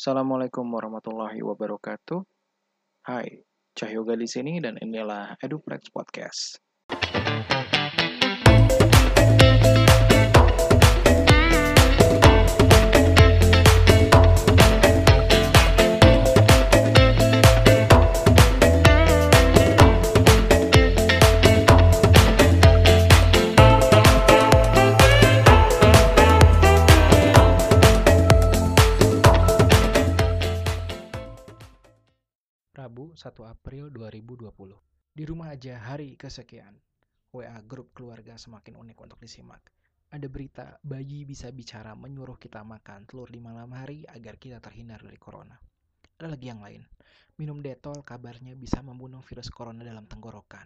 Assalamualaikum warahmatullahi wabarakatuh. Hai, Cahyoga di sini dan inilah Eduplex Podcast. 1 April 2020. Di rumah aja hari kesekian. WA grup keluarga semakin unik untuk disimak. Ada berita bayi bisa bicara menyuruh kita makan telur di malam hari agar kita terhindar dari corona. Ada lagi yang lain. Minum detol kabarnya bisa membunuh virus corona dalam tenggorokan.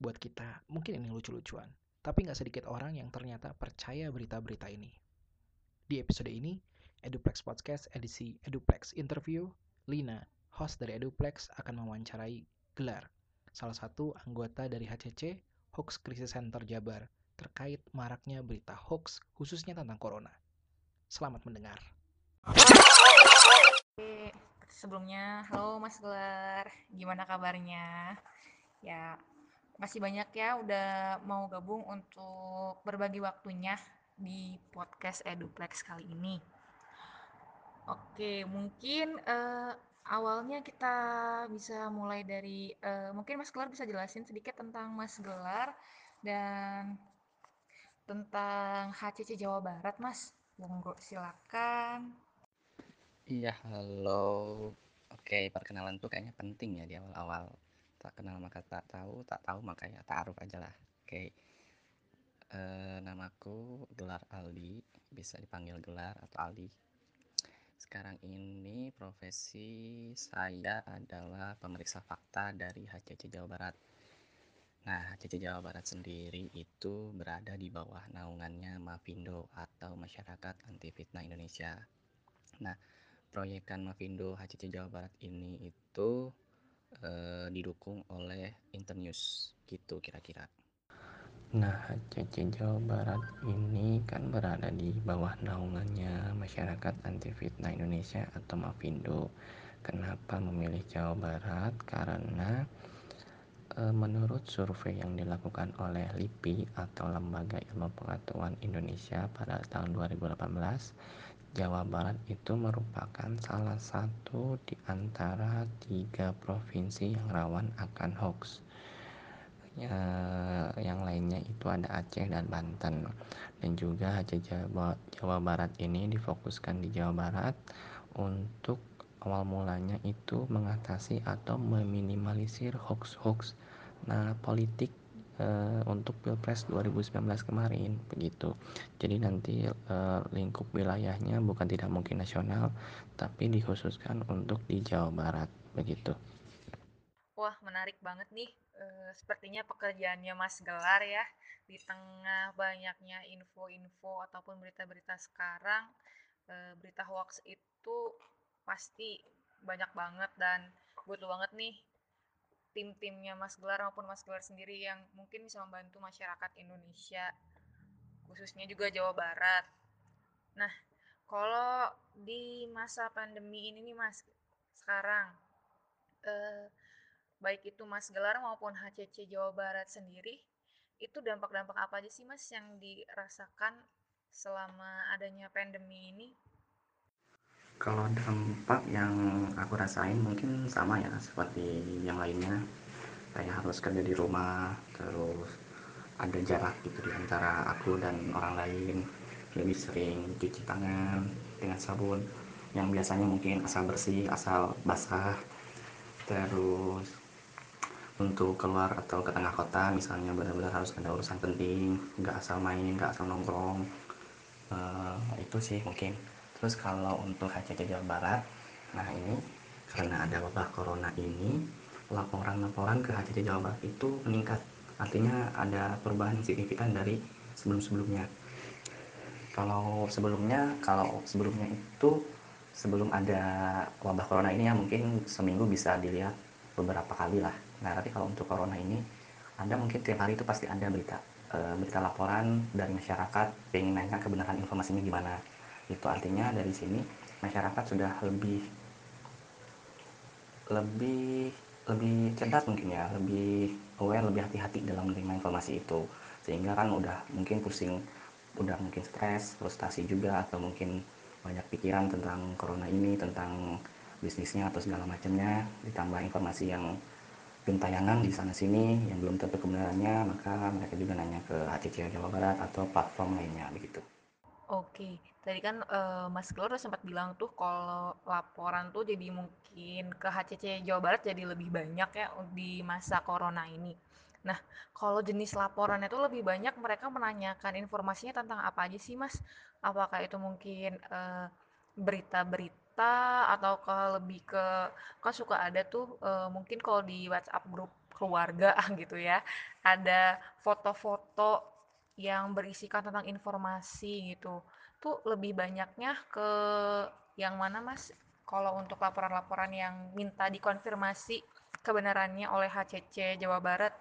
Buat kita, mungkin ini lucu-lucuan. Tapi nggak sedikit orang yang ternyata percaya berita-berita ini. Di episode ini, Eduplex Podcast edisi Eduplex Interview, Lina, host dari Eduplex akan mewawancarai Gelar, salah satu anggota dari HCC Hoax Crisis Center Jabar terkait maraknya berita hoax khususnya tentang corona. Selamat mendengar. Sebelumnya halo Mas Gelar, gimana kabarnya? Ya, masih banyak ya udah mau gabung untuk berbagi waktunya di podcast Eduplex kali ini. Oke, mungkin eh, awalnya kita bisa mulai dari eh, mungkin Mas Gelar bisa jelasin sedikit tentang Mas Gelar dan tentang HCC Jawa Barat, Mas. Monggo silakan. Iya, halo. Oke, perkenalan tuh kayaknya penting ya di awal-awal. Tak kenal maka tak tahu, tak tahu maka ya taruh aja lah. Oke. Eh, namaku Gelar Aldi, bisa dipanggil Gelar atau Aldi. Sekarang ini profesi saya adalah pemeriksa fakta dari HCC Jawa Barat. Nah, HCC Jawa Barat sendiri itu berada di bawah naungannya Mavindo atau Masyarakat Anti Fitnah Indonesia. Nah, proyekan Mavindo HCC Jawa Barat ini itu eh, didukung oleh Internews gitu kira-kira. Nah, HCC Jawa Barat ini kan berada di bawah naungannya Masyarakat Anti Fitnah Indonesia atau Mavindo. Kenapa memilih Jawa Barat? Karena e, menurut survei yang dilakukan oleh LIPI atau Lembaga Ilmu Pengetahuan Indonesia pada tahun 2018, Jawa Barat itu merupakan salah satu di antara tiga provinsi yang rawan akan hoax yang lainnya itu ada Aceh dan Banten dan juga HC Jawa, Jawa Barat ini difokuskan di Jawa Barat untuk awal mulanya itu mengatasi atau meminimalisir hoax-hoax nah politik e, untuk Pilpres 2019 kemarin begitu. Jadi nanti e, lingkup wilayahnya bukan tidak mungkin nasional tapi dikhususkan untuk di Jawa Barat begitu. Wah, menarik banget nih. E, sepertinya pekerjaannya Mas Gelar ya di tengah banyaknya info-info ataupun berita-berita sekarang, e, berita hoax itu pasti banyak banget dan butuh banget nih tim-timnya Mas Gelar maupun Mas Gelar sendiri yang mungkin bisa membantu masyarakat Indonesia khususnya juga Jawa Barat. Nah, kalau di masa pandemi ini nih Mas sekarang eh, baik itu Mas Gelar maupun HCC Jawa Barat sendiri, itu dampak-dampak apa aja sih Mas yang dirasakan selama adanya pandemi ini? Kalau dampak yang aku rasain mungkin sama ya seperti yang lainnya. Saya harus kerja di rumah, terus ada jarak gitu di antara aku dan orang lain. Lebih sering cuci tangan dengan sabun yang biasanya mungkin asal bersih, asal basah. Terus untuk keluar atau ke tengah kota misalnya benar-benar harus ada urusan penting nggak asal main nggak asal nongkrong uh, itu sih mungkin. Terus kalau untuk HCC Jawa Barat nah ini karena ada wabah corona ini laporan-laporan ke HCC Jawa Barat itu meningkat. Artinya ada perubahan signifikan dari sebelum-sebelumnya. Kalau sebelumnya kalau sebelumnya itu sebelum ada wabah corona ini ya mungkin seminggu bisa dilihat beberapa kali lah nah tapi kalau untuk corona ini anda mungkin tiap hari itu pasti ada berita e, berita laporan dari masyarakat ingin nanya kebenaran informasinya gimana. Itu artinya dari sini masyarakat sudah lebih lebih lebih cerdas mungkin ya lebih aware lebih hati-hati dalam menerima informasi itu. Sehingga kan udah mungkin pusing udah mungkin stres frustasi juga atau mungkin banyak pikiran tentang corona ini tentang bisnisnya atau segala macamnya ditambah informasi yang gentayangan di sana sini yang belum tentu kebenarannya maka mereka juga nanya ke HCC Jawa Barat atau platform lainnya begitu Oke, tadi kan uh, Mas Gelor sempat bilang tuh kalau laporan tuh jadi mungkin ke HCC Jawa Barat jadi lebih banyak ya di masa corona ini. Nah, kalau jenis laporannya tuh lebih banyak mereka menanyakan informasinya tentang apa aja sih Mas? Apakah itu mungkin uh, berita-berita atau ke lebih ke kan suka ada tuh uh, mungkin kalau di WhatsApp grup keluarga gitu ya, ada foto-foto yang berisikan tentang informasi gitu. Tuh lebih banyaknya ke yang mana Mas? Kalau untuk laporan-laporan yang minta dikonfirmasi kebenarannya oleh HCC Jawa Barat?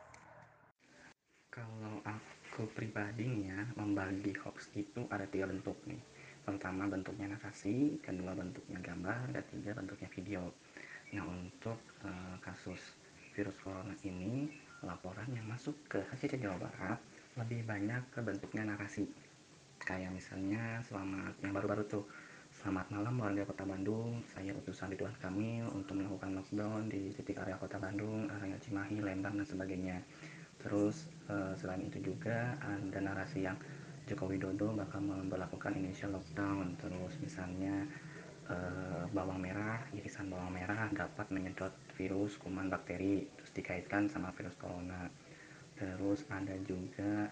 Kalau aku pribadi nih ya, membagi hoax itu ada tiga bentuk nih. Pertama bentuknya narasi, kedua bentuknya gambar, ketiga bentuknya video. Nah untuk uh, kasus virus corona ini, laporan yang masuk ke HCC Jawa Barat lebih banyak ke bentuknya narasi. Kayak misalnya selamat yang baru-baru tuh selamat malam warga kota Bandung. Saya utusan Ridwan Kamil untuk melakukan lockdown di titik area kota Bandung area Cimahi Lembang dan sebagainya. Terus eh, selain itu juga ada narasi yang Joko Widodo bakal memperlakukan Indonesia lockdown. Terus misalnya eh, bawang merah irisan bawang merah dapat menyedot virus kuman bakteri terus dikaitkan sama virus corona. Terus ada juga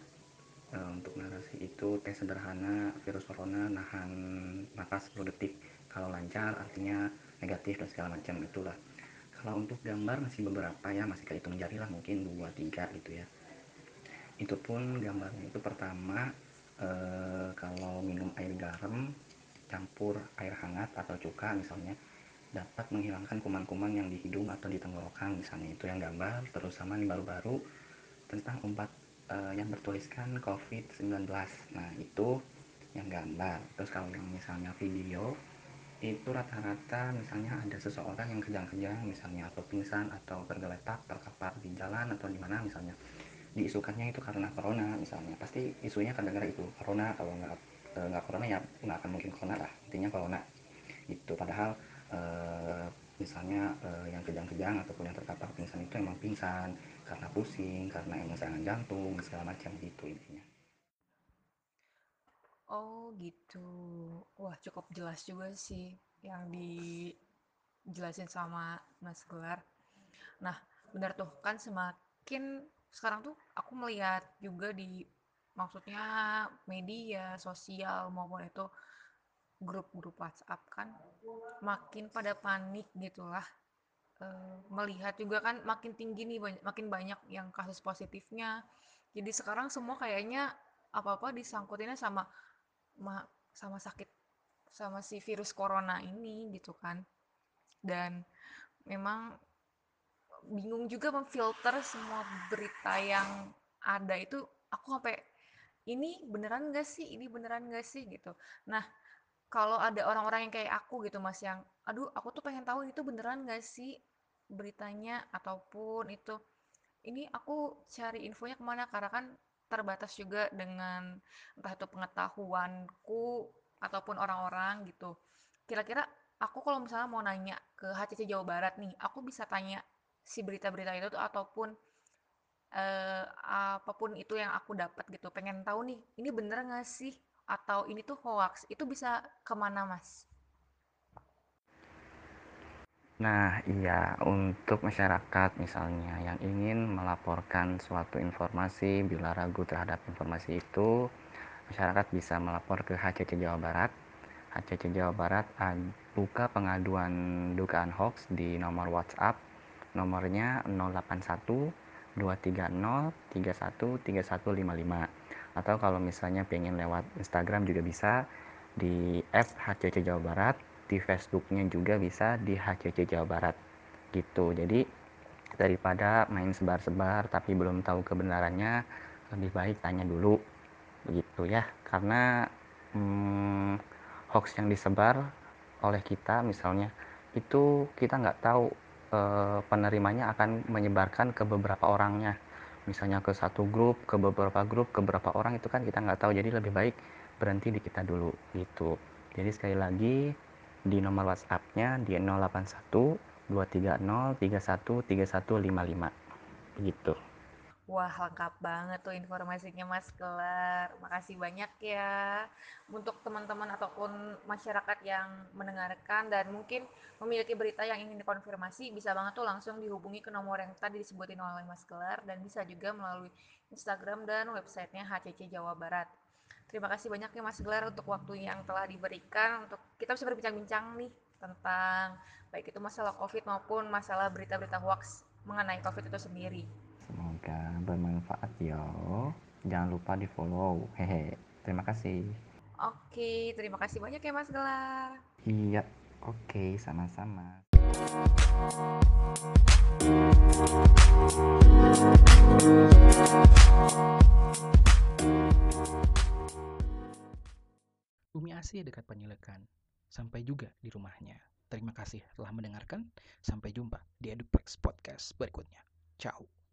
e, untuk narasi itu tes sederhana virus corona nahan nafas 10 detik. Kalau lancar artinya negatif dan segala macam itulah. Kalau untuk gambar masih beberapa ya masih kehitung jari lah mungkin 2 3 gitu ya. Itu pun gambarnya itu pertama e, kalau minum air garam campur air hangat atau cuka misalnya dapat menghilangkan kuman-kuman yang di hidung atau di tenggorokan misalnya. Itu yang gambar terus sama nih baru-baru tentang obat uh, yang bertuliskan COVID-19 nah itu yang gambar. Terus kalau yang misalnya video itu rata-rata misalnya ada seseorang yang kejang-kejang misalnya atau pingsan atau tergeletak terkapar di jalan atau di mana misalnya diisukannya itu karena corona misalnya. Pasti isunya akan dengar itu corona kalau nggak eh, nggak corona ya nggak akan mungkin corona lah. Intinya corona. Itu padahal e, misalnya e, yang kejang-kejang ataupun yang terkapar pingsan itu emang pingsan karena pusing karena emang serangan jantung segala macam gitu intinya. Oh gitu. Wah cukup jelas juga sih yang dijelasin sama Mas Gelar. Nah benar tuh kan semakin sekarang tuh aku melihat juga di maksudnya media sosial maupun itu grup-grup WhatsApp kan makin pada panik gitulah. Uh, melihat juga kan makin tinggi nih banyak, makin banyak yang kasus positifnya. Jadi sekarang semua kayaknya apa-apa disangkutinnya sama ma, sama sakit sama si virus corona ini gitu kan. Dan memang bingung juga memfilter semua berita yang ada itu aku sampai ini beneran gak sih? Ini beneran gak sih? Gitu. Nah kalau ada orang-orang yang kayak aku gitu mas yang aduh aku tuh pengen tahu itu beneran gak sih beritanya? Ataupun itu ini aku cari infonya ke mana? Karena kan terbatas juga dengan entah itu pengetahuanku ataupun orang-orang gitu. Kira-kira aku kalau misalnya mau nanya ke HCC Jawa Barat nih aku bisa tanya si berita-berita itu tuh ataupun eh, apa pun itu yang aku dapat gitu pengen tahu nih ini bener gak sih atau ini tuh hoax itu bisa ke mana mas? Nah, iya, untuk masyarakat misalnya yang ingin melaporkan suatu informasi bila ragu terhadap informasi itu, masyarakat bisa melapor ke HCC Jawa Barat. HCC Jawa Barat buka pengaduan dugaan hoax di nomor WhatsApp nomornya 081 230 31 3155 atau kalau misalnya pengen lewat Instagram juga bisa di @hcc Jawa Barat di Facebooknya juga bisa di HCC Jawa Barat. Gitu. Jadi daripada main sebar-sebar tapi belum tahu kebenarannya lebih baik tanya dulu. Begitu ya. Karena hmm, hoax yang disebar oleh kita misalnya itu kita nggak tahu e, penerimanya akan menyebarkan ke beberapa orangnya. Misalnya ke satu grup ke beberapa grup ke beberapa orang itu kan kita nggak tahu. Jadi lebih baik berhenti di kita dulu gitu. Jadi sekali lagi di nomor WhatsApp-nya di 081 230 31 3155 gitu Wah, lengkap banget tuh informasinya Mas Kelar. Makasih banyak ya. Untuk teman-teman ataupun masyarakat yang mendengarkan dan mungkin memiliki berita yang ingin dikonfirmasi, bisa banget tuh langsung dihubungi ke nomor yang tadi disebutin oleh Mas Kelar dan bisa juga melalui Instagram dan websitenya HCC Jawa Barat. Terima kasih banyak ya Mas Gelar untuk waktu yang telah diberikan untuk kita bisa berbincang-bincang nih tentang baik itu masalah COVID maupun masalah berita-berita hoax mengenai COVID itu sendiri. Semoga bermanfaat ya. Jangan lupa di follow. Hehe. Terima kasih. Oke, terima kasih banyak ya Mas Gelar. Iya, oke, sama-sama. Bumi Asih dekat Penyelenggara. Sampai juga di rumahnya. Terima kasih telah mendengarkan. Sampai jumpa di Eduplex Podcast berikutnya. Ciao.